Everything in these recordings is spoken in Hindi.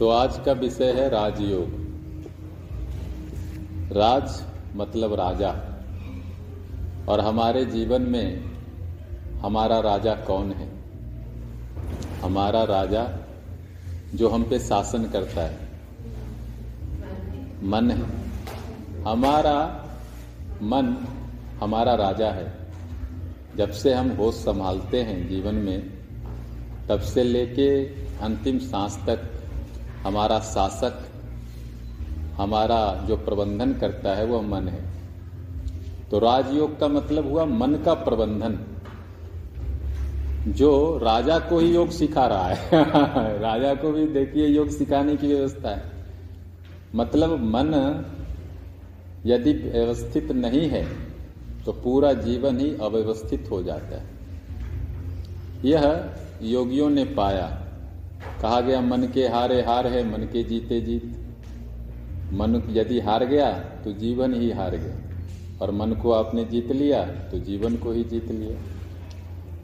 तो आज का विषय है राजयोग। राज मतलब राजा। और हमारे जीवन में हमारा राजा कौन है? हमारा राजा जो हम पे शासन करता है। मन है। हमारा मन हमारा राजा है। जब से हम होश संभालते हैं जीवन में, तब से लेके अंतिम सांस तक हमारा शासक, हमारा जो प्रबंधन करता है, वह मन है। तो राजयोग का मतलब हुआ मन का प्रबंधन। जो राजा को ही योग सिखा रहा है, राजा को भी देखिए योग सिखाने की व्यवस्था है। मतलब मन यदि व्यवस्थित नहीं है तो पूरा जीवन ही अव्यवस्थित हो जाता है। यह योगियों ने पाया। कहा गया, मन के हारे हार है, मन के जीते जीत। मन यदि हार गया तो जीवन ही हार गया। और मन को आपने जीत लिया तो जीवन को ही जीत लिया।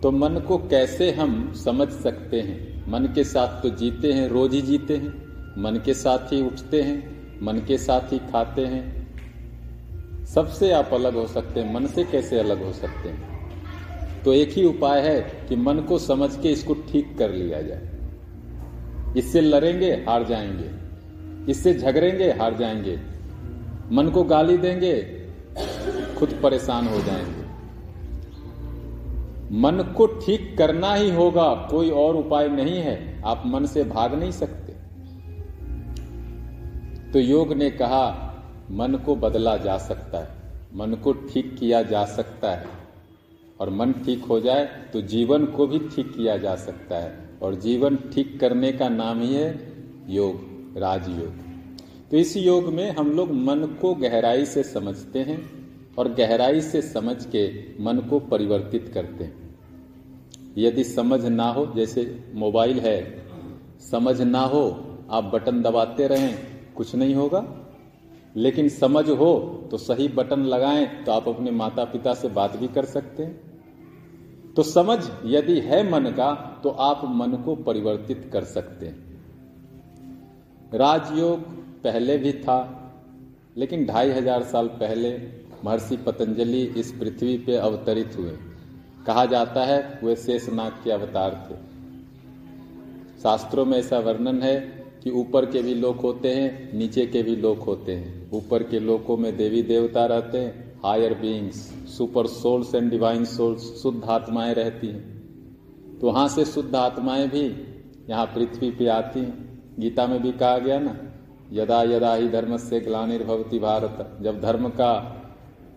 तो मन को कैसे हम समझ सकते हैं? मन के साथ तो जीते हैं, रोज ही जीते हैं। मन के साथ ही उठते हैं, मन के साथ ही खाते हैं। सबसे आप अलग हो सकते हैं, मन से कैसे अलग हो सकते हैं? तो एक ही उपाय है कि मन को समझ के इसको ठीक कर लिया जाए। इससे लड़ेंगे, हार जाएँगे। इससे झगड़ेंगे, हार जाएँगे। मन को गाली देंगे, खुद परेशान हो जाएँगे। मन को ठीक करना ही होगा, कोई और उपाय नहीं है। आप मन से भाग नहीं सकते। तो योग ने कहा, मन को बदला जा सकता है। मन को ठीक किया जा सकता है। और मन ठीक हो जाए तो जीवन को भी ठीक किया जा सकता है। और जीवन ठीक करने का नाम ही है योग, राजयोग। तो इस योग में हम लोग मन को गहराई से समझते हैं और गहराई से समझ के मन को परिवर्तित करते हैं। यदि समझ ना हो, जैसे मोबाइल है, समझ ना हो, आप बटन दबाते रहें, कुछ नहीं होगा। लेकिन समझ हो तो सही बटन लगाएँ तो आप अपने माता पिता से बात भी कर सकते हैं। तो समझ, यदि है मन का तो आप मन को परिवर्तित कर सकते हैं। राजयोग पहले भी था, लेकिन ढाई हज़ार साल पहले महर्षि पतंजलि इस पृथ्वी पे अवतरित हुए। कहा जाता है, वे शेषनाग के अवतार थे। शास्त्रों में ऐसा वर्णन है कि ऊपर के भी लोग होते हैं, नीचे के भी लोग होते हैं। ऊपर के लोकों में देवी देवता रहते हैं higher beings super souls and divine souls शुद्ध आत्माएँ रहती हैं। तो वहाँ से शुद्ध आत्माएँ भी यहाँ पृथ्वी पे आती हैं। गीता में भी कहा गया ना, यदा यदा ही धर्म से ग्लानिर्भवती भारत। जब धर्म का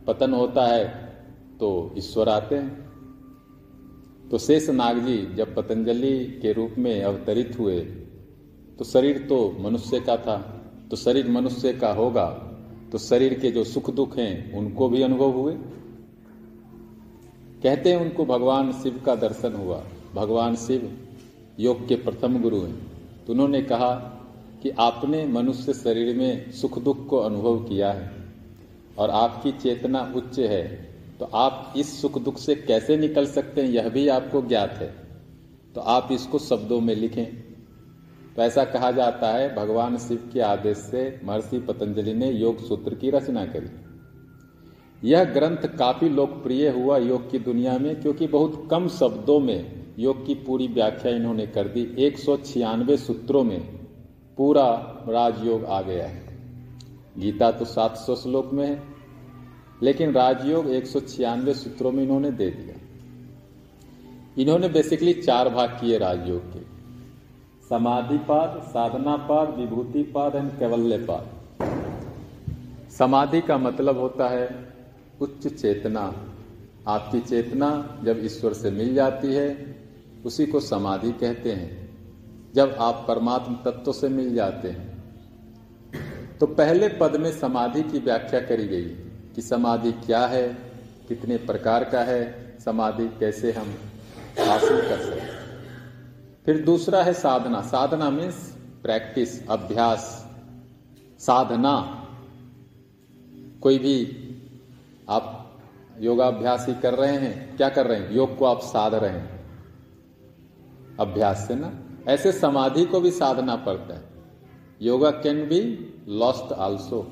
पतन होता है तो ईश्वर आते हैं। तो शेष नाग जी जब पतंजलि के रूप में अवतरित हुए तो शरीर तो मनुष्य का था तो शरीर मनुष्य का होगा। तो शरीर के जो सुख दुख हैं, उनको भी अनुभव हुए। कहते हैं उनको भगवान शिव का दर्शन हुआ। भगवान शिव योग के प्रथम गुरु हैं। तो उन्होंने कहा कि आपने मनुष्य शरीर में सुख दुख को अनुभव किया है और आपकी चेतना उच्च है तो आप इस सुख दुख से कैसे निकल सकते हैं, यह भी आपको ज्ञात है। तो आप इसको शब्दों में लिखें। तो ऐसा कहा जाता है, भगवान शिव के आदेश से महर्षि पतंजलि ने योग सूत्र की रचना करी। यह ग्रंथ काफ़ी लोकप्रिय हुआ योग की दुनिया में, क्योंकि बहुत कम शब्दों में योग की पूरी व्याख्या इन्होंने कर दी। एक सौ छियानवे सूत्रों में पूरा राजयोग आ गया है। गीता तो 700 श्लोक में है, लेकिन राजयोग एक सौ छियानवे सूत्रों में इन्होंने दे दिया। इन्होंने बेसिकली चार भाग किए राजयोग के। समाधिपाद विभूति विभूतिपाद एंड कैवल्यपाद। समाधि का मतलब होता है उच्च चेतना। आपकी चेतना जब ईश्वर से मिल जाती है, उसी को समाधि कहते हैं, जब आप परमात्म तत्व से मिल जाते हैं। तो पहले पद में समाधि की व्याख्या करी गई कि समाधि क्या है, कितने प्रकार का है, समाधि कैसे हम हासिल कर सकते फिर दूसरा है साधना। साधना मीन्स प्रैक्टिस अभ्यास। साधना। कोई भी आप योगाभ्यास ही कर रहे हैं, क्या कर रहे हैं? योग को आप साध रहे हैं। अभ्यास से ना? ऐसे समाधि को भी साधना पड़ता है। Yoga can be lost also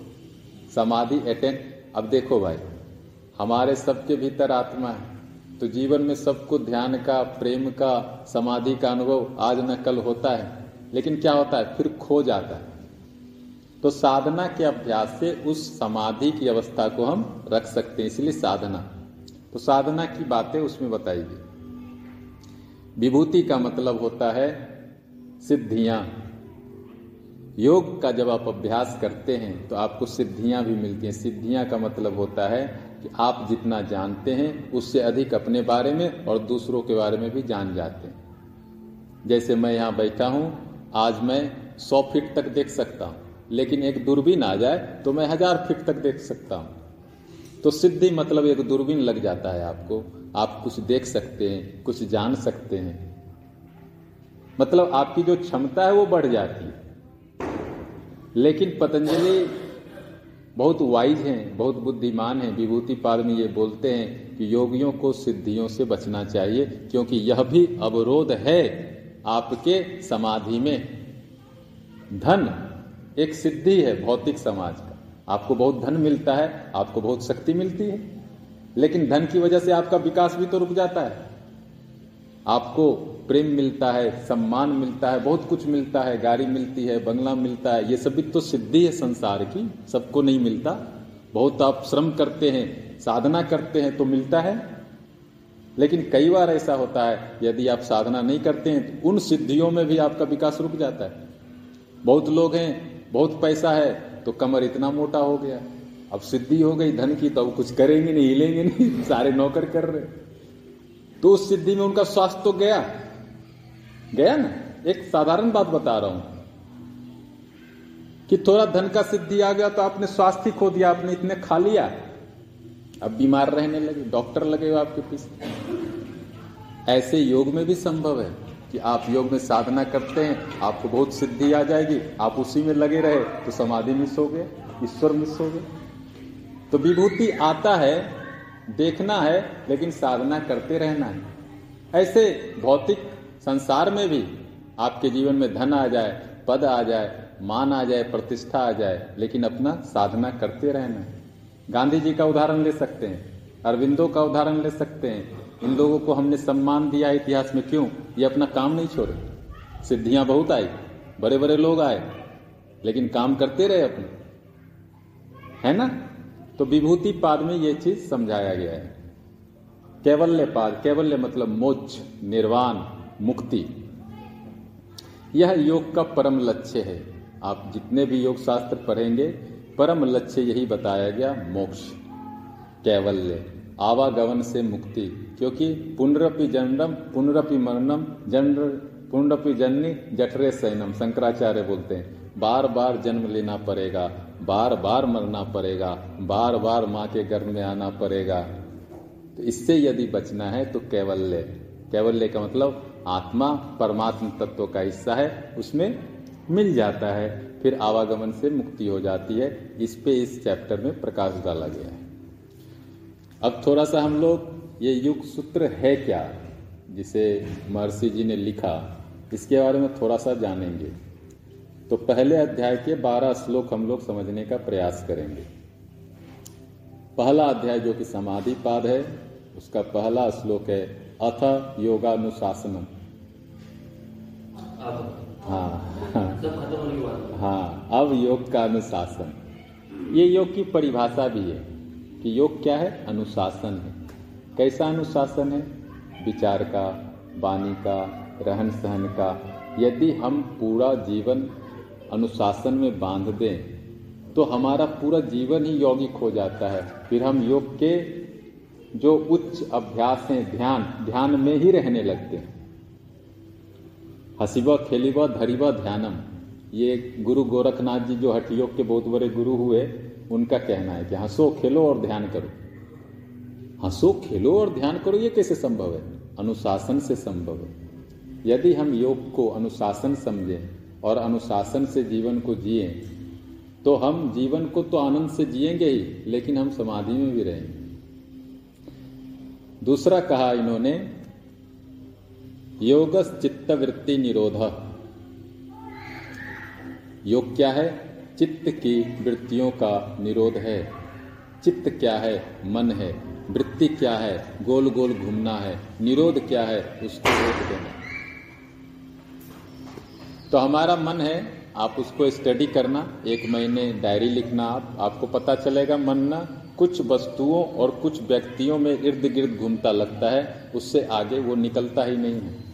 समाधि अटेन अब देखो भाई, हमारे सबके भीतर आत्मा है। तो जीवन में सबको ध्यान का, प्रेम का, समाधि का अनुभव आज न कल होता है, लेकिन क्या होता है? फिर खो जाता है। तो साधना के अभ्यास से उस समाधि की अवस्था को हम रख सकते हैं, इसलिए साधना। तो साधना की बातें उसमें बताई गई विभूति का मतलब होता है सिद्धियाँ। योग का जब आप अभ्यास करते हैं तो आपको सिद्धियाँ भी मिलती हैं। सिद्धियाँ का मतलब होता है कि आप जितना जानते हैं, उससे अधिक अपने बारे में और दूसरों के बारे में भी जान जाते हैं। जैसे मैं यहाँ बैठा हूँ, आज मैं सौ फीट तक देख सकता हूँ, लेकिन एक दूरबीन आ जाए तो मैं हज़ार फीट तक देख सकता हूँ। तो सिद्धि मतलब एक दूरबीन लग जाता है आपको। आप कुछ देख सकते हैं, कुछ जान सकते हैं। मतलब आपकी जो क्षमता है वो बढ़ जाती है। लेकिन पतंजलि बहुत वाइज हैं, बहुत बुद्धिमान हैं, विभूति पाद में ये बोलते हैं कि योगियों को सिद्धियों से बचना चाहिए, क्योंकि यह भी अवरोध है आपके समाधि में। धन एक सिद्धि है भौतिक समाज का। आपको बहुत धन मिलता है, आपको बहुत शक्ति मिलती है, लेकिन धन की वजह से आपका विकास भी तो रुक जाता है। आपको प्रेम मिलता है, सम्मान मिलता है, बहुत कुछ मिलता है, गाड़ी मिलती है, बंगला मिलता है, ये सभी तो सिद्धि है संसार की, सबको नहीं मिलता। बहुत आप श्रम करते हैं, साधना करते हैं तो मिलता है। लेकिन कई बार ऐसा होता है, यदि आप साधना नहीं करते हैं तो उन सिद्धियों में भी आपका विकास रुक जाता है। बहुत लोग हैं, बहुत पैसा है तो कमर इतना मोटा हो गया। अब सिद्धि हो गई, धन की तो अब कुछ करेंगे नहीं, हिलेंगे नहीं, सारे नौकर कर रहे तो उस सिद्धि में उनका स्वास्थ्य तो गया। गया ना? एक साधारण बात बता रहा हूँ। कि थोड़ा धन का सिद्धि आ गया तो आपने स्वास्थ्य खो दिया, आपने इतने खा लिया। अब बीमार रहने लगे, डॉक्टर लगे हो आपके पीछे। ऐसे योग में भी संभव है कि आप योग में साधना करते हैं, आपको बहुत सिद्धि आ जाएगी, आप उसी में लगे रहे तो समाधि मिस हो गए ईश्वर मिस हो गए तो विभूति आता है देखना है, लेकिन साधना करते रहना है। ऐसे भौतिक संसार में भी आपके जीवन में धन आ जाए, पद आ जाए, मान आ जाए, प्रतिष्ठा आ जाए, लेकिन अपना साधना करते रहना है। गांधी जी का उदाहरण ले सकते हैं, अरविंदो का उदाहरण ले सकते हैं। इन लोगों को हमने सम्मान दिया इतिहास में क्यों? ये अपना काम नहीं छोड़े। सिद्धियाँ बहुत आई बड़े बड़े लोग आए, लेकिन काम करते रहे अपने। है ना? तो विभूति पाद में यह चीज़ समझाया गया है। कैवल्य पाद, कैवल्य मतलब मोक्ष, निर्वाण, मुक्ति। यह योग का परम लक्ष्य है। आप जितने भी योग शास्त्र पढ़ेंगे, परम लक्ष्य यही बताया गया, मोक्ष। कैवल्य, आवागमन से मुक्ति, क्योंकि पुनरपि जन्म पुनरपि मरणम, जन्म, पुनरपि जननी, जठरे सैनम, शंकराचार्य बोलते हैं। बार बार जन्म लेना पड़ेगा बार बार मरना पड़ेगा बार बार माँ के गर्भ में आना पड़ेगा। तो इससे यदि बचना है तो कैवल्य। कैवल्य का मतलब आत्मा, परमात्म तत्व का हिस्सा है, उसमें मिल जाता है, फिर आवागमन से मुक्ति हो जाती है। इस पे इस चैप्टर में प्रकाश डाला गया है। अब थोड़ा सा हम लोग, ये युग सूत्र है क्या, जिसे महर्षि जी ने लिखा, इसके बारे में थोड़ा सा जानेंगे। तो पहले अध्याय के बारह श्लोक हम लोग समझने का प्रयास करेंगे। पहला अध्याय जो कि समाधि पाद है उसका पहला श्लोक है अथ योगानुशासनम। हाँ। हाँ अब योग का अनुशासन। ये योग की परिभाषा भी है कि योग क्या है? अनुशासन है। कैसा अनुशासन है? विचार का वाणी का रहन सहन का। यदि हम पूरा जीवन अनुशासन में बाँध दें तो हमारा पूरा जीवन ही यौगिक हो जाता है। फिर हम योग के जो उच्च अभ्यास हैं, ध्यान ध्यान में ही रहने लगते हैं। हसीब, खेलिब, धरीब, ध्यानम, ये गुरु गोरखनाथ जी जो हठ योग के बहुत बड़े गुरु हुए, उनका कहना है कि हंसो, खेलो और ध्यान करो। हंसो, खेलो और ध्यान करो, ये कैसे संभव है? अनुशासन से संभव है। यदि हम योग को अनुशासन समझें और अनुशासन से जीवन को जिए। तो हम जीवन को तो आनंद से जिएँगे ही, लेकिन हम समाधि में भी रहेंगे। दूसरा कहा इन्होंने, योगस चित्त वृत्ति निरोध। योग क्या है? चित्त की वृत्तियों का निरोध है। चित्त क्या है? मन है। वृत्ति क्या है? गोल गोल घूमना है। निरोध क्या है? उसको रोक देना। तो हमारा मन है, आप उसको स्टडी करना, एक महीने डायरी लिखना आप, आपको पता चलेगा मन ना कुछ वस्तुओं और कुछ व्यक्तियों में इर्द गिर्द घूमता लगता है, उससे आगे वो निकलता ही नहीं है।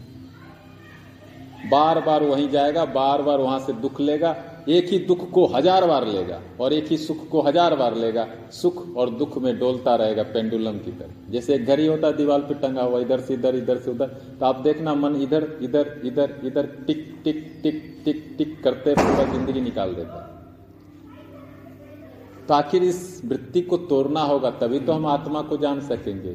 बार बार वहीं जाएगा, बार बार वहाँ से दुख लेगा एक ही दुख को हज़ार बार लेगा और एक ही सुख को हज़ार बार लेगा। सुख और दुख में डोलता रहेगा पेंडुलम की तरह। जैसे एक घड़ी होता है, दीवार पे टंगा हुआ, इधर से इधर इधर से उधर। तो आप देखना मन इधर इधर इधर इधर, टिक टिक टिक टिक टिक करते पूरा ज़िंदगी निकाल देता तो आखिर इस वृत्ति को तोड़ना होगा, तभी तो हम आत्मा को जान सकेंगे।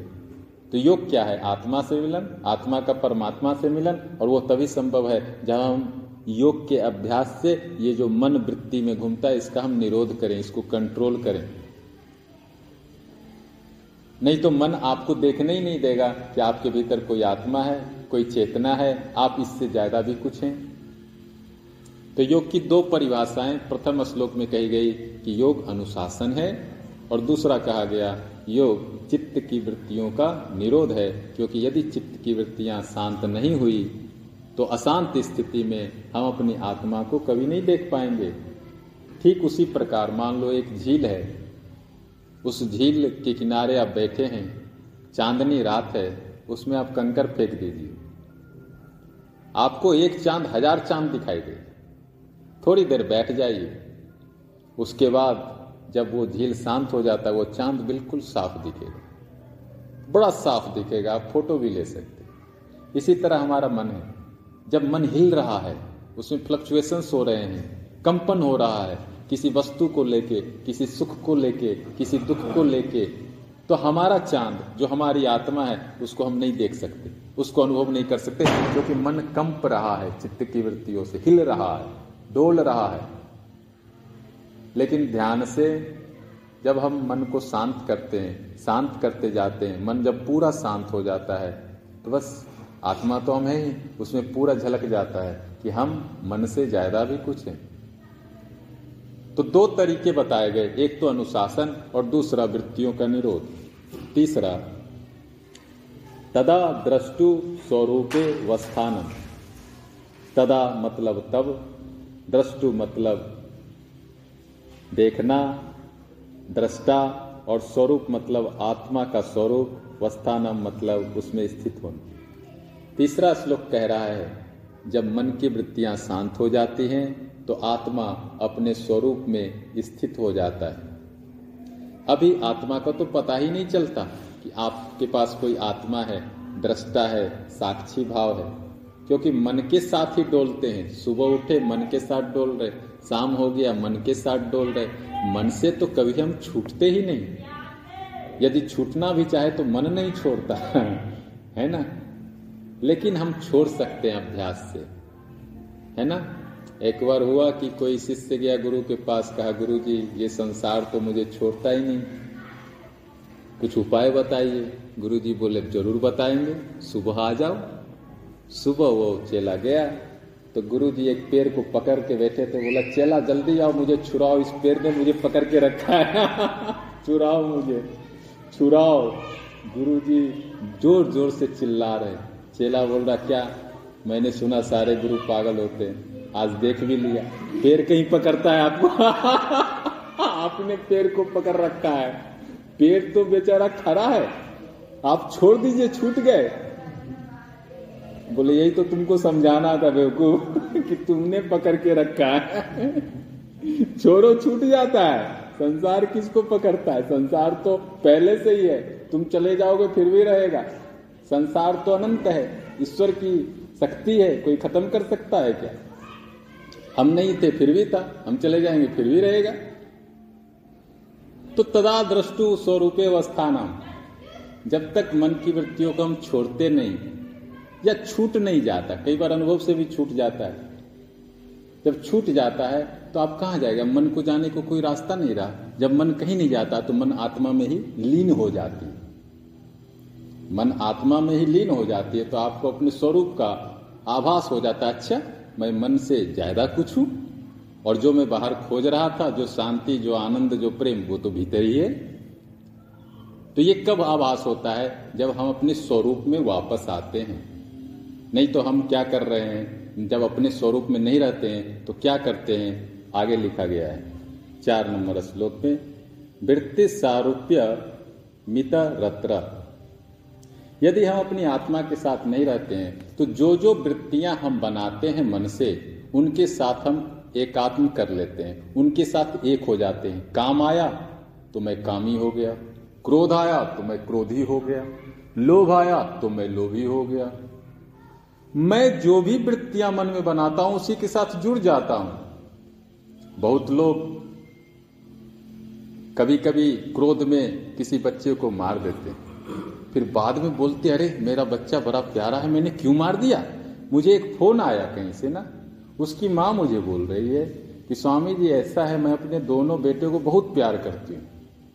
तो योग क्या है? आत्मा से मिलन, आत्मा का परमात्मा से मिलन, और वो तभी संभव है जब हम योग के अभ्यास से ये जो मन वृत्ति में घूमता है, इसका हम निरोध करें, इसको कंट्रोल करें। नहीं तो मन आपको देखने ही नहीं देगा कि आपके भीतर कोई आत्मा है, कोई चेतना है, आप इससे ज़्यादा भी कुछ हैं। तो योग की दो परिभाषाएँ, प्रथम श्लोक में कही गई कि योग अनुशासन है, और दूसरा कहा गया, योग चित्त की वृत्तियों का निरोध है, क्योंकि यदि चित्त की वृत्तियाँ शांत नहीं हुई तो अशांत स्थिति में हम अपनी आत्मा को कभी नहीं देख पाएँगे। ठीक उसी प्रकार मान लो एक झील है। उस झील के किनारे आप बैठे हैं। चांदनी रात है। उसमें आप कंकर फेंक दीजिए। आपको एक चाँद, हज़ार चाँद दिखाई दे। थोड़ी देर बैठ जाइए। उसके बाद जब वो झील शांत हो जाता है, वो चाँद बिल्कुल साफ़ दिखेगा। बड़ा साफ़ दिखेगा। आप फ़ोटो भी ले सकते इसी तरह हमारा मन है। जब मन हिल रहा है, उसमें फ्लक्चुएशंस हो रहे हैं, कंपन हो रहा है, किसी वस्तु को लेके, किसी सुख को लेके, किसी दुख को लेके तो हमारा चाँद, जो हमारी आत्मा है, उसको हम नहीं देख सकते, उसको अनुभव नहीं कर सकते, क्योंकि मन कंप रहा है, चित्त की वृत्तियों से हिल रहा है, डोल रहा है। लेकिन ध्यान से जब हम मन को शांत करते हैं, शांत करते जाते हैं, मन जब पूरा शांत हो जाता है तो बस आत्मा तो हम है ही, उसमें पूरा झलक जाता है कि हम मन से ज़्यादा भी कुछ हैं। तो दो तरीके बताए गए, एक तो अनुशासन और दूसरा वृत्तियों का निरोध। तीसरा, तदा द्रष्टु स्वरूपे वस्थानम। तदा मतलब तब, द्रष्टु मतलब देखना दृष्टा और स्वरूप मतलब आत्मा का स्वरूप, वस्थानम मतलब उसमें स्थित होना। तीसरा श्लोक कह रहा है, जब मन की वृत्तियाँ शांत हो जाती हैं तो आत्मा अपने स्वरूप में स्थित हो जाता है। अभी आत्मा का तो पता ही नहीं चलता कि आपके पास कोई आत्मा है, दृष्टा है, साक्षी भाव है, क्योंकि मन के साथ ही डोलते हैं। सुबह उठे, मन के साथ डोल रहे, शाम हो गया, मन के साथ डोल रहे। मन से तो कभी हम छूटते ही नहीं। यदि छूटना भी चाहे तो मन नहीं छोड़ता, है ना? लेकिन हम छोड़ सकते हैं अभ्यास से। है ना? एक बार हुआ कि कोई शिष्य गया गुरु के पास, कहा, गुरु जी, ये संसार तो मुझे छोड़ता ही नहीं। कुछ उपाय बताइए? गुरु जी बोले, ज़रूर बताएँगे। सुबह आ जाओ। सुबह वो चेला गया तो गुरु जी एक पेड़ को पकड़ के बैठे थे। बोला, चेला, जल्दी आओ, मुझे छुड़ाओ इस पेड़ ने मुझे पकड़ के रखा है। छुड़ाओ मुझे, छुड़ाओ। गुरु जी ज़ोर ज़ोर से चिल्ला रहे। चेला बोल रहा, क्या मैंने सुना सारे गुरु पागल होते हैं? आज देख भी लिया। पैर कहीं पकड़ता है आपको? आपने पैर को पकड़ रखा है। पेड़ तो बेचारा खड़ा है। आप छोड़ दीजिए, छूट गए। बोले, यही तो तुमको समझाना था बेवकूफ़ कि तुमने पकड़ के रखा है। छोड़ो, छूट जाता है। संसार किसको पकड़ता है? संसार तो पहले से ही है। तुम चले जाओगे, फिर भी रहेगा। संसार तो अनंत है, ईश्वर की शक्ति है, कोई खत्म कर सकता है क्या? हम नहीं थे, फिर भी था, हम चले जाएँगे, फिर भी रहेगा। तो तदा दृष्टु स्वरूपे अवस्थाना जब तक मन की वृत्तियों को हम छोड़ते नहीं, या छूट नहीं जाता, कई बार अनुभव से भी छूट जाता है। जब छूट जाता है तो आप कहा जाएगा? मन को जाने को कोई रास्ता नहीं रहा। जब मन कहीं नहीं जाता तो मन आत्मा में ही लीन हो जाती है। मन आत्मा में ही लीन हो जाती है तो आपको अपने स्वरूप का आभास हो जाता है। अच्छा मैं मन से ज़्यादा कुछ हूँ और जो मैं बाहर खोज रहा था, जो शांति, जो आनंद, जो प्रेम, वो तो भीतर ही है। तो ये कब आभास होता है? जब हम अपने स्वरूप में वापस आते हैं। नहीं तो हम क्या कर रहे हैं? जब अपने स्वरूप में नहीं रहते हैं तो क्या करते हैं? आगे लिखा गया है। चार नंबर श्लोक में वृत्ति सारूप्य मित रत्र। यदि हम अपनी आत्मा के साथ नहीं रहते हैं तो जो जो वृत्तियाँ हम बनाते हैं मन से, उनके साथ हम एकात्म कर लेते हैं, उनके साथ एक हो जाते हैं। काम आया तो मैं कामी हो गया। क्रोध आया तो मैं क्रोधी हो गया। लोभ आया तो मैं लोभी हो गया। मैं जो भी वृत्तियाँ मन में बनाता हूँ, उसी के साथ जुड़ जाता हूँ। बहुत लोग कभी कभी क्रोध में किसी बच्चे को मार देते हैं। फिर बाद में बोलते, अरे, मेरा बच्चा बड़ा प्यारा है, मैंने क्यों मार दिया? मुझे एक फ़ोन आया कहीं से ना? उसकी माँ मुझे बोल रही है कि, स्वामी जी, ऐसा है, मैं अपने दोनों बेटे को बहुत प्यार करती हूँ।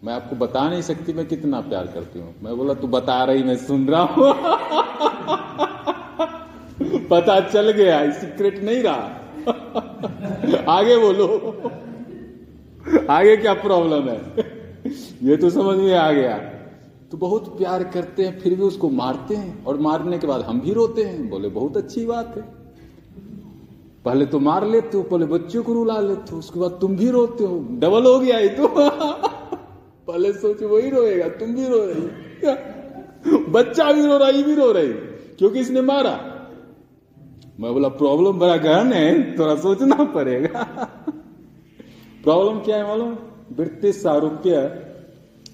मैं आपको बता नहीं सकती मैं कितना प्यार करती हूँ। मैं बोला, तू बता रही, मैं सुन रहा हूँ। पता चल गया सीक्रेट नहीं रहा। आगे बोलो। आगे क्या प्रॉब्लम है? ये तो समझ में आ गया। तो बहुत प्यार करते हैं, फिर भी उसको मारते हैं। और मारने के बाद हम भी रोते हैं। बोले, बहुत अच्छी बात है। पहले तो मार लेते हो, पहले बच्चों को रुला लेते हो, उसके बाद तुम भी रोते हो। डबल हो गया तो। पहले सोचे वही रोएगा, तुम भी रो रही बच्चा भी रो रहा, ये भी रो रही क्योंकि इसने मारा। मैं बोला, प्रॉब्लम बड़ा गहन है, थोड़ा सोचना पड़ेगा। प्रॉब्लम क्या है मालूम? वृत्ति सारूप्य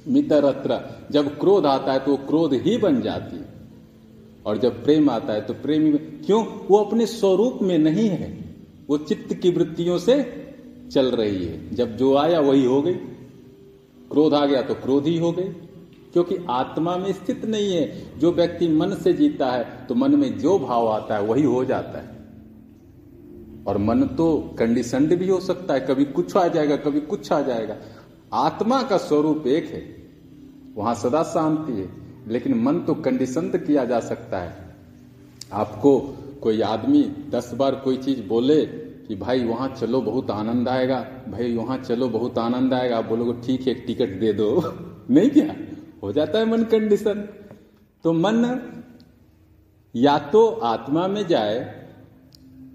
मितरत्र जब क्रोध आता है तो क्रोध ही बन जाती है। और जब प्रेम आता है तो प्रेमी क्यों? वो अपने स्वरूप में नहीं है। वो चित्त की वृत्तियों से चल रही है। जब जो आया वही हो गई। क्रोध आ गया तो क्रोध ही हो गई। क्योंकि आत्मा में स्थित नहीं है। जो व्यक्ति मन से जीता है तो मन में जो भाव आता है वही हो जाता है। और मन तो कंडीशनड भी हो सकता है। कभी कुछ आ जाएगा, कभी कुछ आ जाएगा। आत्मा का स्वरूप एक है। वहाँ सदा शांति है, लेकिन मन तो कंडीशन किया जा सकता है। आपको कोई आदमी दस बार कोई चीज़ बोले कि भाई वहाँ चलो, बहुत आनंद आएगा। भाई वहाँ चलो, बहुत आनंद आएगा। आप बोलोगे, ठीक है टिकट दे दो। नहीं क्या? हो जाता है मन कंडीशन तो मन या तो आत्मा में जाए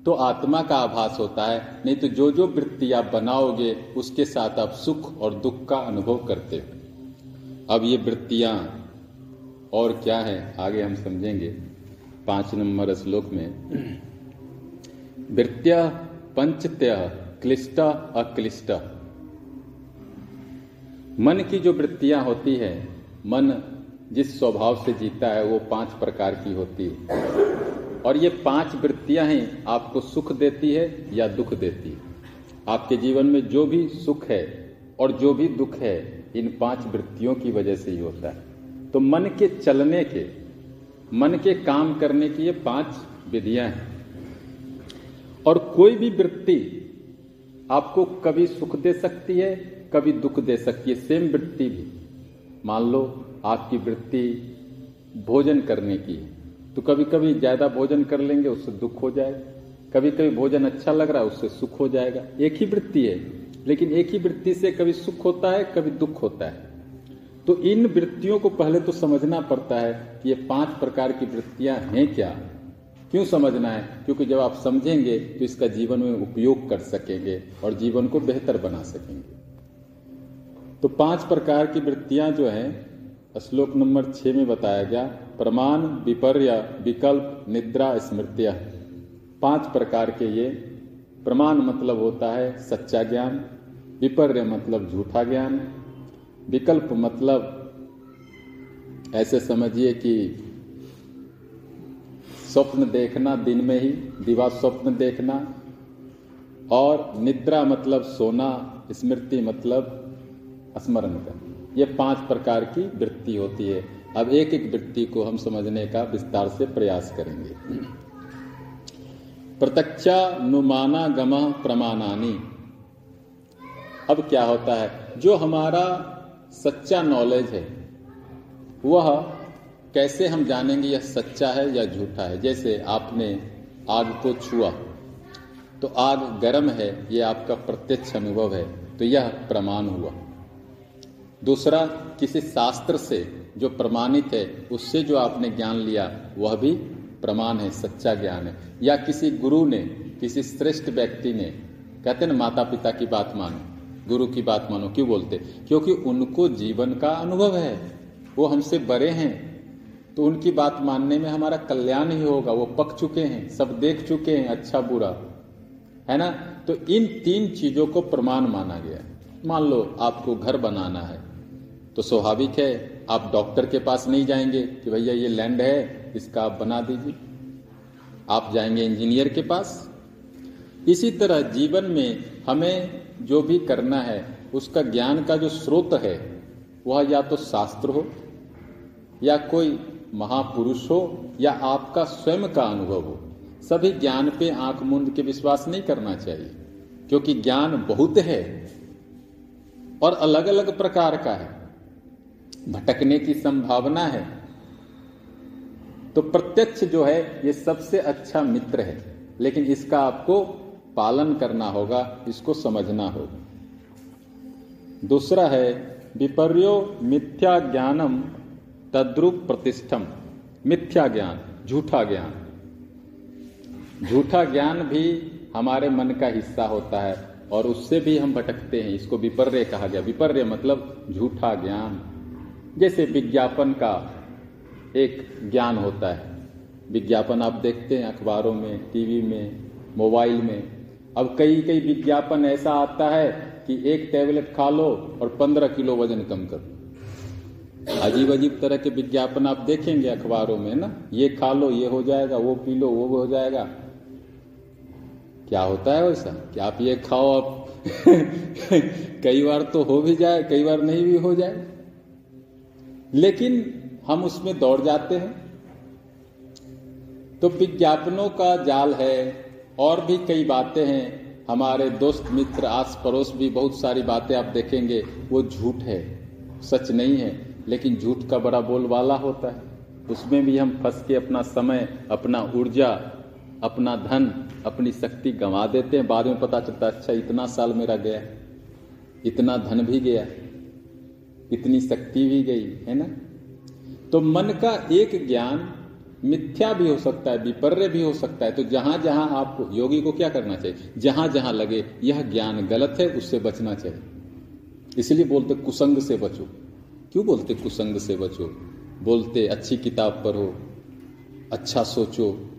तो आत्मा का आभास होता है, नहीं तो जो जो वृत्ति आप बनाओगे, उसके साथ आप सुख और दुख का अनुभव करते हो। अब ये वृत्तियाँ और क्या है, आगे हम समझेंगे। पाँच नंबर श्लोक में, वृत्त्य पंचत्य क्लिष्ट अक्लिष्ट। मन की जो वृत्तियाँ होती है, मन जिस स्वभाव से जीता है, वो पाँच प्रकार की होती है। और ये पाँच वृत्तियाँ ही, आपको सुख देती है या दुख देती है। आपके जीवन में जो भी सुख है और जो भी दुख है, इन पाँच वृत्तियों की वजह से ही होता है। तो मन के चलने के, मन के काम करने की ये पाँच विधियाँ हैं। और कोई भी वृत्ति आपको कभी सुख दे सकती है, कभी दुख दे सकती है। सेम वृत्ति भी। मान लो, आपकी वृत्ति भोजन करने की है। तो कभी कभी ज़्यादा भोजन कर लेंगे, उससे दुख हो जाएगा। कभी कभी भोजन अच्छा लग रहा है, उससे सुख हो जाएगा। एक ही वृत्ति है, लेकिन एक ही वृत्ति से कभी सुख होता है, कभी दुख होता है। तो इन वृत्तियों को पहले तो समझना पड़ता है कि ये पाँच प्रकार की वृत्तियाँ हैं क्या। क्यों समझना है? क्योंकि जब आप समझेंगे तो इसका जीवन में उपयोग कर सकेंगे और जीवन को बेहतर बना सकेंगे। तो पाँच प्रकार की वृत्तियाँ जो हैं, श्लोक नंबर छह में बताया गया प्रमाण, विपर्य, विकल्प, निद्रा, स्मृतिया। पाँच प्रकार के ये। प्रमाण मतलब होता है सच्चा ज्ञान, विपर्य मतलब झूठा ज्ञान, विकल्प मतलब ऐसे समझिए कि स्वप्न देखना दिन में ही दिवा स्वप्न देखना, और निद्रा मतलब सोना, स्मृति मतलब स्मरण करना। ये पाँच प्रकार की वृत्ति होती है। अब एक एक वृत्ति को हम समझने का विस्तार से प्रयास करेंगे। प्रत्यक्षानुमाना गम प्रमाणानी। अब क्या होता है? जो हमारा सच्चा नॉलेज है, वह कैसे हम जानेंगे यह सच्चा है या झूठा है? जैसे आपने आग को छुआ तो आग गर्म है यह आपका प्रत्यक्ष अनुभव है तो यह प्रमाण हुआ। दूसरा, किसी शास्त्र से जो प्रमाणित है, उससे जो आपने ज्ञान लिया, वह भी प्रमाण है, सच्चा ज्ञान है। या किसी गुरु ने, किसी श्रेष्ठ व्यक्ति ने, कहते ना माता पिता की बात मानो, गुरु की बात मानो, क्यों बोलते? क्योंकि उनको जीवन का अनुभव है, वो हमसे बड़े हैं तो उनकी बात मानने में हमारा कल्याण ही होगा, वो पक चुके हैं, सब देख चुके हैं अच्छा बुरा, है ना? तो इन तीन चीज़ों को प्रमाण माना गया मान लो, आपको घर बनाना है तो स्वाभाविक है आप डॉक्टर के पास नहीं जाएँगे कि भैया ये लैंड है, इसका आप बना दीजिए। आप जाएँगे इंजीनियर के पास। इसी तरह जीवन में हमें जो भी करना है, उसका ज्ञान का जो स्रोत है, वह या तो शास्त्र हो, या कोई महापुरुष हो, या आपका स्वयं का अनुभव हो। सभी ज्ञान पे आँख मूंद के विश्वास नहीं करना चाहिए, क्योंकि ज्ञान बहुत है और अलग अलग प्रकार का है। भटकने की संभावना है। तो प्रत्यक्ष जो है, ये सबसे अच्छा मित्र है। लेकिन इसका आपको पालन करना होगा, इसको समझना होगा। दूसरा है, विपर्यो मिथ्या ज्ञानम तद्रुप प्रतिष्ठम। मिथ्या ज्ञान, झूठा ज्ञान। झूठा ज्ञान भी हमारे मन का हिस्सा होता है, और उससे भी हम भटकते हैं। इसको विपर्य कहा गया। विपर्य मतलब झूठा ज्ञान। जैसे विज्ञापन का एक ज्ञान होता है। विज्ञापन आप देखते हैं अखबारों में, टीवी में, मोबाइल में। अब कई कई विज्ञापन ऐसा आता है कि एक टैबलेट खा लो और पंद्रह किलो वज़न कम कर अजीब अजीब तरह के विज्ञापन आप देखेंगे अखबारों में ना। ये खा लो, ये हो जाएगा, वो पी लो, वो हो जाएगा। क्या होता है वैसा? कि आप ये खाओ, आप कई बार तो हो भी जाए, कई बार नहीं भी हो जाए। लेकिन हम उसमें दौड़ जाते हैं। तो विज्ञापनों का जाल है, और भी कई बातें हैं। हमारे दोस्त मित्र आस पड़ोस भी बहुत सारी बातें आप देखेंगे। वो झूठ है, सच नहीं है, लेकिन झूठ का बड़ा बोलबाला होता है। उसमें भी हम फंस के अपना समय, अपना ऊर्जा, अपना धन, अपनी शक्ति गंवा देते हैं। बाद में पता चलता है अच्छा इतना साल मेरा गया इतना धन भी गया इतनी शक्ति भी गई, है ना? तो मन का एक ज्ञान मिथ्या भी हो सकता है, विपर्य भी हो सकता है। तो जहाँ जहाँ आपको, योगी को क्या करना चाहिए? जहाँ जहाँ लगे, यह ज्ञान गलत है, उससे बचना चाहिए। इसलिए बोलते कुसंग से बचो। क्यों बोलते कुसंग से बचो? बोलते अच्छी किताब पढ़ो अच्छा सोचो।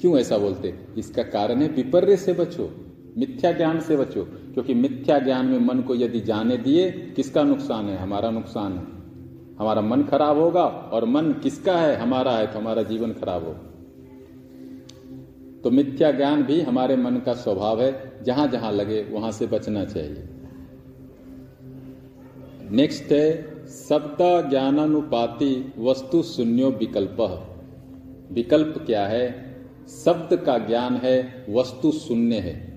क्यों ऐसा बोलते? इसका कारण है विपर्य से बचो। मिथ्या ज्ञान से बचो, क्योंकि मिथ्या ज्ञान में मन को यदि जाने दिए, किसका नुकसान है? हमारा नुकसान है। हमारा मन खराब होगा, और मन किसका है? हमारा है तो हमारा जीवन खराब होगा। तो मिथ्या ज्ञान भी हमारे मन का स्वभाव है। जहाँ जहाँ लगे, वहाँ से बचना चाहिए। नेक्स्ट है, सप्त ज्ञानानुपाति वस्तु शून्यो विकल्प। विकल्प क्या है? शब्द का ज्ञान है, वस्तु शून्य है।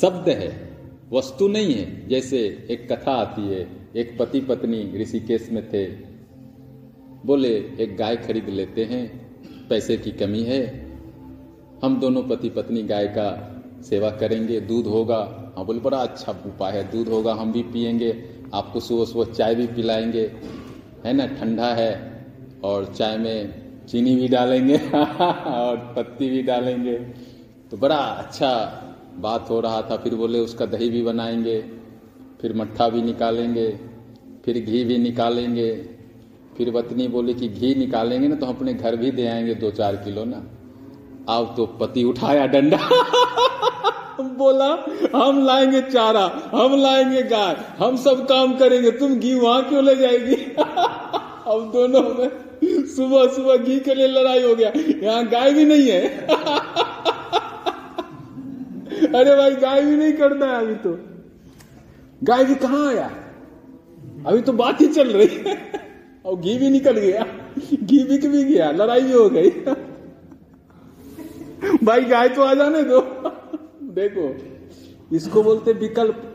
शब्द है, वस्तु नहीं है, जैसे एक कथा आती है, एक पति पत्नी ऋषिकेश में थे। बोले, एक गाय खरीद लेते हैं, पैसे की कमी है, हम दोनों पति पत्नी गाय का सेवा करेंगे, दूध होगा। हाँ बोले, बड़ा अच्छा उपाय है, दूध होगा, हम भी पियेंगे, आपको सुबह सुबह चाय भी पिलाएँगे। है ना, ठंडा है, और चाय में चीनी भी डालेंगे, और पत्ती भी डालेंगे। तो बड़ा अच्छा बात हो रहा था, फिर बोले उसका दही भी बनाएँगे, फिर मट्ठा भी निकालेंगे, फिर घी भी निकालेंगे। फिर वतनी बोली कि घी निकालेंगे ना तो हम अपने घर भी दे आएँगे दो चार किलो ना। अब तो पति उठाया डंडा। बोला, हम लाएँगे चारा, हम लाएँगे गाय, हम सब काम करेंगे, तुम घी वहाँ क्यों ले जाएगी? अब दोनों में सुबह सुबह घी के लिए लड़ाई हो गया, यहाँ गाय भी नहीं है। अरे भाई, गाय भी नहीं करना है अभी तो। गाय भी कहा आया? अभी तो बात ही चल रही है। और घी भी निकल गया। घी बिक भी गया, लड़ाई भी हो गई। भाई, गाय तो आ जाने दो। देखो, इसको बोलते विकल्प।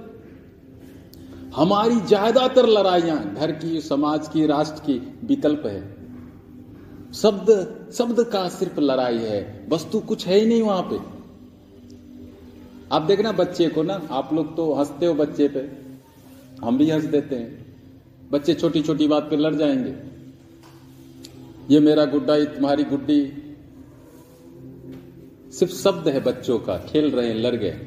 हमारी ज़्यादातर लड़ाइयाँ घर की, समाज की, राष्ट्र की विकल्प है। शब्द शब्द का सिर्फ़ लड़ाई है। वस्तु कुछ है ही नहीं वहाँ पे। आप देखना बच्चे को ना, आप लोग तो हँसते हो बच्चे पे। हम भी हंस देते हैं। बच्चे छोटी छोटी बात पे लड़ जाएँगे। ये मेरा गुड्डा, ये तुम्हारी गुड्डी। सिर्फ़ शब्द है बच्चों का, खेल रहे हैं, लड़ गए।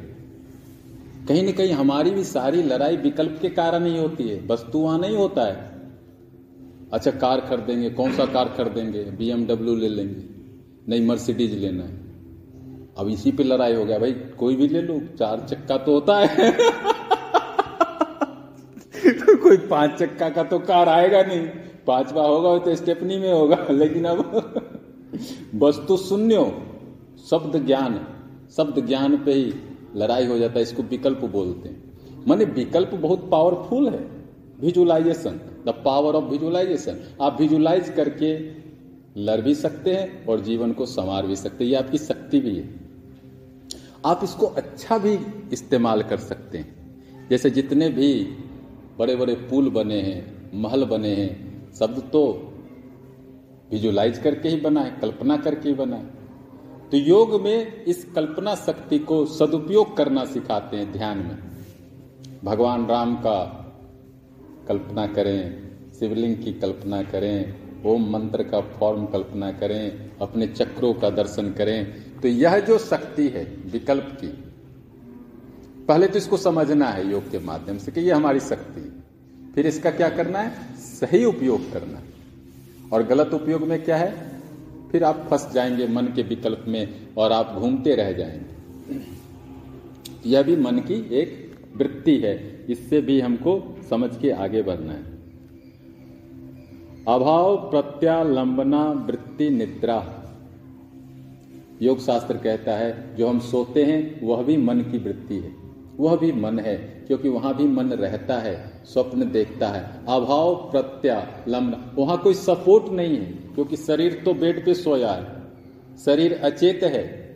कहीं ना कहीं हमारी भी सारी लड़ाई विकल्प के कारण ही होती है। वस्तु वहाँ नहीं होता है। अच्छा कार खरीदेंगे, कौन सा कार खरीदेंगे? बीएमडब्ल्यू ले लेंगे। नहीं मर्सिडीज लेना है। अब इसी पे लड़ाई हो गया, भाई, कोई भी ले लो, चार चक्का तो होता है। तो कोई पाँच चक्का का तो कार आएगा नहीं। पांचवा होगा तो स्टेपनी में होगा, लेकिन अब वस्तु शून्य शब्द ज्ञान शब्द ज्ञान पे ही लड़ाई हो जाता है, इसको विकल्प बोलते हैं। माने विकल्प बहुत पावरफुल है visualization the power of visualization आप विजुलाइज करके लड़ भी सकते हैं और जीवन को संवार भी सकते हैं, ये आपकी शक्ति भी है। आप इसको अच्छा भी इस्तेमाल कर सकते हैं। जैसे जितने भी बड़े बड़े पुल बने हैं, महल बने हैं, शब्द तो विजुलाइज करके ही बना है, कल्पना करके ही बना है। तो योग में इस कल्पना शक्ति को सदुपयोग करना सिखाते हैं ध्यान में। भगवान राम का कल्पना करें, शिवलिंग की कल्पना करें, ओम मंत्र का फॉर्म कल्पना करें, अपने चक्रों का दर्शन करें तो यह जो शक्ति है, विकल्प की, पहले तो इसको समझना है योग के माध्यम से कि यह हमारी शक्ति है। फिर इसका क्या करना है? सही उपयोग करना और गलत उपयोग में क्या है? फिर आप फंस जाएँगे मन के विकल्प में और आप घूमते रह जाएँगे। यह भी मन की एक वृत्ति है। इससे भी हमको समझ के आगे बढ़ना है। अभाव, प्रत्यालंबना, वृत्ति, निद्रा। योग शास्त्र कहता है, जो हम सोते हैं, वह भी मन की वृत्ति है। वह भी मन है, क्योंकि वहाँ भी मन रहता है, स्वप्न देखता है। अभाव प्रत्यालंबना वहाँ कोई सपोर्ट नहीं है, क्योंकि शरीर तो बेड पे सोया है। शरीर अचेत है।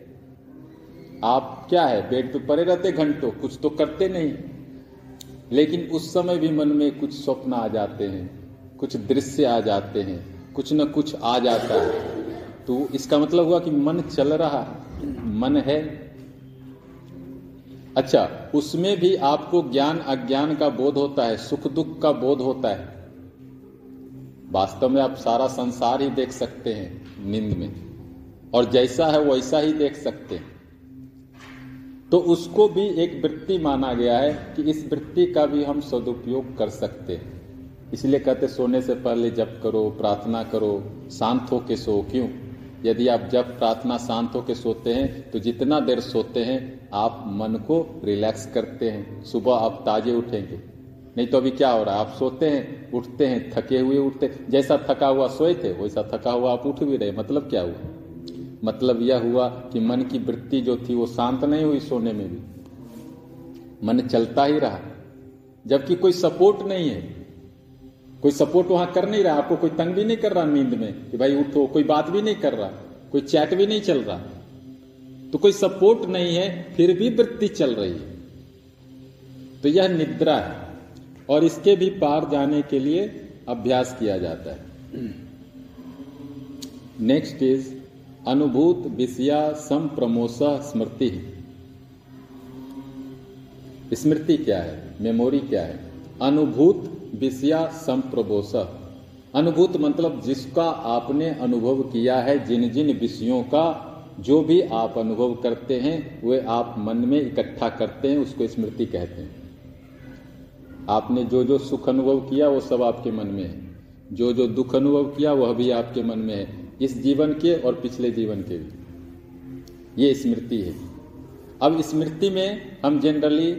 आप क्या है, बेड पे पड़े रहते घंटों, कुछ तो करते नहीं। लेकिन उस समय भी मन में कुछ स्वप्न आ जाते हैं, कुछ दृश्य आ जाते हैं, कुछ न कुछ आ जाता है। तो इसका मतलब हुआ कि मन चल रहा है। मन है। अच्छा उसमें भी आपको ज्ञान अज्ञान का बोध होता है, सुख दुख का बोध होता है। वास्तव में आप सारा संसार ही देख सकते हैं, नींद में। और जैसा है वैसा ही देख सकते हैं। तो उसको भी एक वृत्ति माना गया है कि इस वृत्ति का भी हम सदुपयोग कर सकते हैं। इसलिए कहते, सोने से पहले जप करो, प्रार्थना करो, शांत हो के सो। क्यों? यदि आप जब प्रार्थना शांत होकर सोते हैं तो जितना देर सोते हैं, आप मन को रिलैक्स करते हैं। सुबह आप ताजे उठेंगे। नहीं तो अभी क्या हो रहा है? आप सोते हैं, उठते हैं, थके हुए उठते जैसा थका हुआ सोए थे, वैसा थका हुआ आप उठ भी रहे। मतलब क्या हुआ? मतलब यह हुआ कि मन की वृत्ति जो थी, वो शांत नहीं हुई सोने में भी। मन चलता ही रहा। जबकि कोई सपोर्ट नहीं है। कोई सपोर्ट वहाँ कर नहीं रहा, आपको कोई तंग भी नहीं कर रहा नींद में कि भाई उठो, कोई बात भी नहीं कर रहा, कोई चैट भी नहीं चल रहा। तो कोई सपोर्ट नहीं है, फिर भी वृत्ति चल रही है। तो यह निद्रा है, और इसके भी पार जाने के लिए अभ्यास किया जाता है। नेक्स्ट इज़, अनुभूत विषया सम संप्रमोश स्मृति। स्मृति क्या है? मेमोरी क्या है? अनुभूत विषया संप्रबोश अनुभूत मतलब जिसका आपने अनुभव किया है, जिन जिन विषयों का जो भी आप अनुभव करते हैं, वे आप मन में इकट्ठा करते हैं, उसको स्मृति कहते हैं। आपने जो जो सुख अनुभव किया, वो सब आपके मन में है। जो जो दुख अनुभव किया, वह भी आपके मन में है। इस जीवन के और पिछले जीवन के भी। ये स्मृति है। अब स्मृति में हम जनरली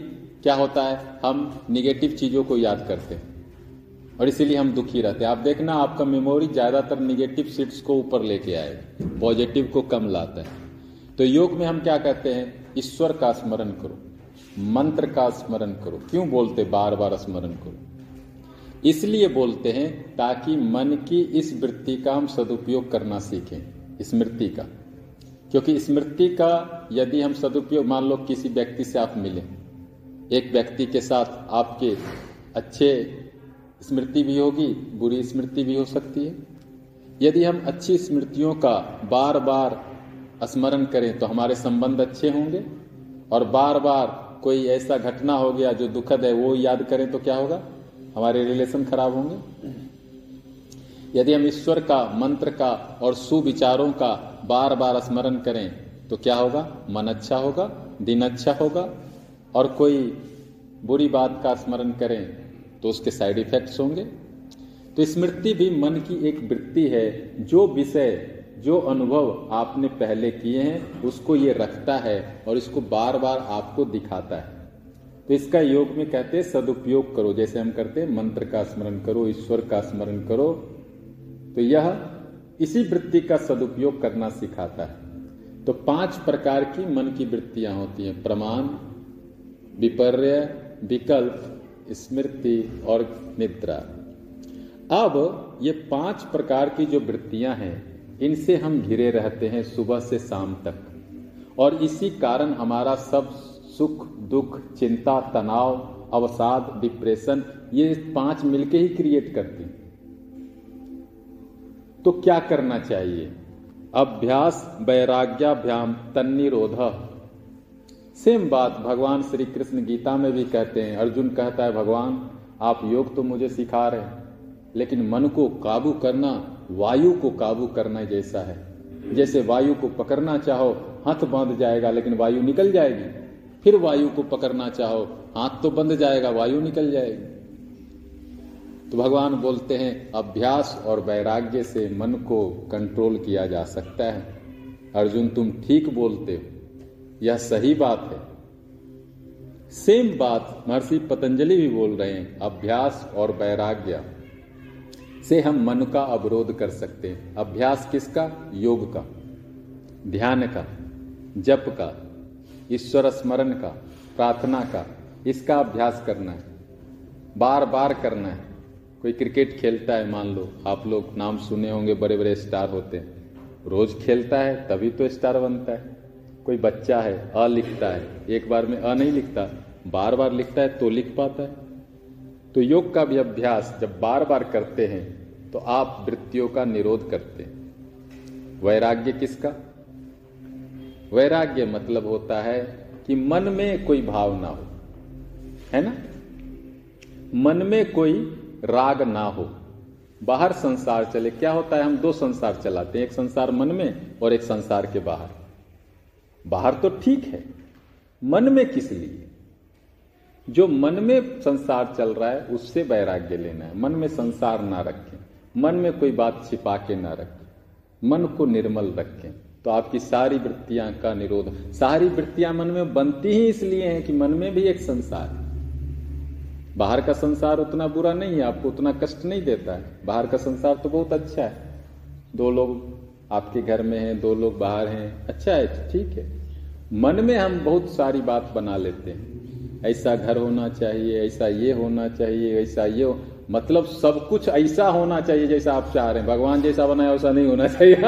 क्या होता है? हम निगेटिव चीज़ों को याद करते हैं। और इसीलिए हम दुखी रहते हैं। आप देखना, आपका मेमोरी ज़्यादातर निगेटिव सीट्स को ऊपर लेके आएगा पॉजिटिव को कम लाता है। तो योग में हम क्या कहते हैं? ईश्वर का स्मरण करो, मंत्र का स्मरण करो। क्यों बोलते बार बार स्मरण करो? इसलिए बोलते हैं ताकि मन की इस वृत्ति का हम सदुपयोग करना सीखें, स्मृति का। क्योंकि स्मृति का यदि हम सदुपयोग, मान लो किसी व्यक्ति से आप मिले, एक व्यक्ति के साथ आपके अच्छे स्मृति भी होगी, बुरी स्मृति भी हो सकती है। यदि हम अच्छी स्मृतियों का बार बार स्मरण करें तो हमारे संबंध अच्छे होंगे। और बार बार कोई ऐसा घटना हो गया जो दुखद है, वो याद करें तो क्या होगा? हमारे रिलेशन खराब होंगे। यदि हम ईश्वर का, मंत्र का और सुविचारों का बार बार स्मरण करें तो क्या होगा? मन अच्छा होगा, दिन अच्छा होगा। और कोई बुरी बात का स्मरण करें तो उसके साइड इफेक्ट्स होंगे। तो स्मृति भी मन की एक वृत्ति है। जो विषय, जो अनुभव आपने पहले किए हैं, उसको ये रखता है और इसको बार बार आपको दिखाता है। तो इसका योग में कहते हैं, सदुपयोग करो। जैसे हम करते हैं, मंत्र का स्मरण करो, ईश्वर का स्मरण करो। तो यह इसी वृत्ति का सदुपयोग करना सिखाता है। तो पाँच प्रकार की मन की वृत्तियाँ होती हैं। प्रमाण, विपर्य, विकल्प स्मृति और निद्रा। अब ये पाँच प्रकार की जो वृत्तियाँ हैं, इनसे हम घिरे रहते हैं सुबह से शाम तक। और इसी कारण हमारा सब सुख, दुख, चिंता, तनाव, अवसाद डिप्रेशन ये पाँच मिलके ही क्रिएट करती तो क्या करना चाहिए? अभ्यास, वैराग्याभ्याम, तन्निरोध। सेम बात भगवान श्री कृष्ण गीता में भी कहते हैं। अर्जुन कहता है, भगवान, आप योग तो मुझे सिखा रहे हैं, लेकिन मन को काबू करना, वायु को काबू करना जैसा है। जैसे वायु को पकड़ना चाहो, हाथ बंध जाएगा, लेकिन वायु निकल जाएगी। फिर वायु को पकड़ना चाहो, हाथ तो बंध जाएगा, वायु निकल जाएगी। तो भगवान बोलते हैं, अभ्यास और वैराग्य से मन को कंट्रोल किया जा सकता है। अर्जुन, तुम ठीक बोलते हो। यह सही बात है। सेम बात महर्षि पतंजलि भी बोल रहे हैं, अभ्यास और वैराग्य। से हम मन का अवरोध कर सकते हैं। अभ्यास किसका? योग का। ध्यान का। जप का। ईश्वर स्मरण का। प्रार्थना का। इसका अभ्यास करना है। बार बार करना है। कोई क्रिकेट खेलता है, मान लो। आप लोग नाम सुने होंगे बड़े बड़े स्टार होते हैं। रोज खेलता है, तभी तो स्टार बनता है। कोई बच्चा है, अ लिखता है, एक बार में अ नहीं लिखता, बार बार लिखता है तो लिख पाता है। तो योग का भी अभ्यास जब बार बार करते हैं तो आप वृत्तियों का निरोध करते हैं। वैराग्य किसका? वैराग्य मतलब होता है कि मन में कोई भाव ना हो, है ना? मन में कोई राग ना हो। बाहर संसार चले, क्या होता है? हम दो संसार चलाते हैं, एक संसार मन में और एक संसार के बाहर। बाहर तो ठीक है, मन में किस लिए? जो मन में संसार चल रहा है, उससे वैराग्य लेना है। मन में संसार ना रखें, मन में कोई बात छिपा के ना रखें, मन को निर्मल रखें। तो आपकी सारी वृत्तियाँ का निरोध, सारी वृत्तियाँ मन में बनती ही इसलिए हैं कि मन में भी एक संसार है। बाहर का संसार उतना बुरा नहीं है, आपको उतना कष्ट नहीं देता है। बाहर का संसार तो बहुत अच्छा है। दो लोग आपके घर में हैं, दो लोग बाहर हैं। अच्छा है, ठीक है। मन में हम बहुत सारी बात बना लेते हैं। ऐसा घर होना चाहिए, ऐसा ये होना चाहिए, ऐसा ये हो। मतलब सब कुछ ऐसा होना चाहिए जैसा आप चाह रहे हैं। भगवान जैसा बनाया, वैसा नहीं होना चाहिए।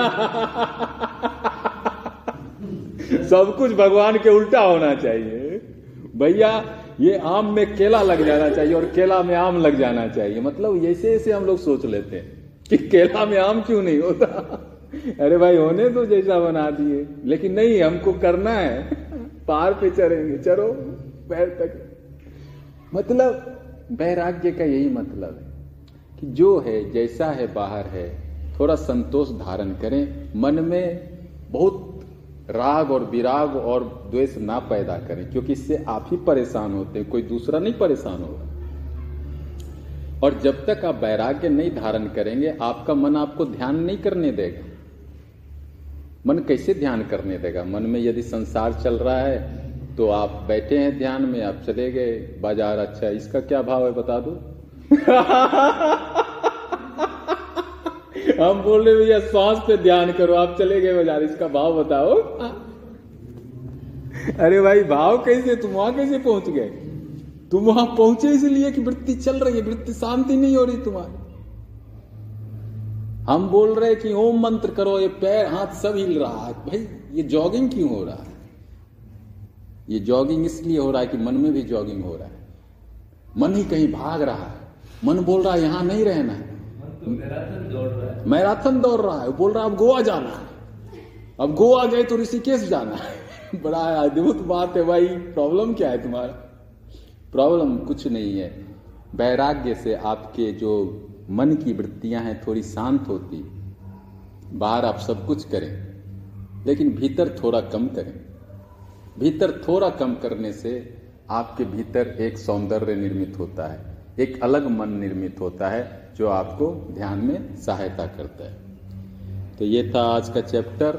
सब कुछ भगवान के उल्टा होना चाहिए। भैया, ये आम में केला लग जाना चाहिए और केला में आम लग जाना चाहिए। मतलब ऐसे ऐसे हम लोग सोच लेते हैं कि केला में आम क्यों नहीं होता? अरे भाई, होने तो जैसा बना दिए। लेकिन नहीं, हमको करना है। पार पे चढ़ेंगे। चलो, पैर तक। मतलब वैराग्य का यही मतलब है कि जो है, जैसा है, बाहर है, थोड़ा संतोष धारण करें। मन में बहुत राग और विराग और द्वेष ना पैदा करें, क्योंकि इससे आप ही परेशान होते हैं। कोई दूसरा नहीं परेशान होगा। और जब तक आप वैराग्य नहीं धारण करेंगे, आपका मन आपको ध्यान नहीं करने देगा। मन कैसे ध्यान करने देगा? मन में यदि संसार चल रहा है तो आप बैठे हैं ध्यान में, आप चले गए, बाज़ार अच्छा इसका क्या भाव है बता दो? हम बोल रहे भैया, श्वास पे ध्यान करो, आप चले गए बाज़ार, इसका भाव बताओ। अरे भाई, भाव कैसे, तुम वहाँ कैसे पहुँच गए? तुम वहाँ पहुँचे इसलिए कि वृत्ति चल रही है, वृत्ति शांति नहीं हो रही तुम्हारी। हम बोल रहे कि ओम मंत्र करो ये पैर हाथ सब हिल रहा है। भाई ये जॉगिंग क्यों हो रहा है? ये जॉगिंग इसलिए हो रहा है कि मन में भी जॉगिंग हो रहा है। मन ही कहीं भाग रहा है। मन बोल रहा है यहाँ नहीं रहना है। मैराथन दौड़ रहा है। बोल रहा है अब गोवा जाना है। अब गोवा गए तो ऋषिकेश जाना है। बड़ा अद्भुत बात है भाई। प्रॉब्लम क्या है तुम्हारा? प्रॉब्लम कुछ नहीं है। वैराग्य से आपके जो मन की वृत्तियाँ हैं, थोड़ी शांत होती। बाहर आप सब कुछ करें, लेकिन भीतर थोड़ा कम करें। भीतर थोड़ा कम करने से आपके भीतर एक सौंदर्य निर्मित होता है, एक अलग मन निर्मित होता है, जो आपको ध्यान में सहायता करता है। तो ये था आज का चैप्टर।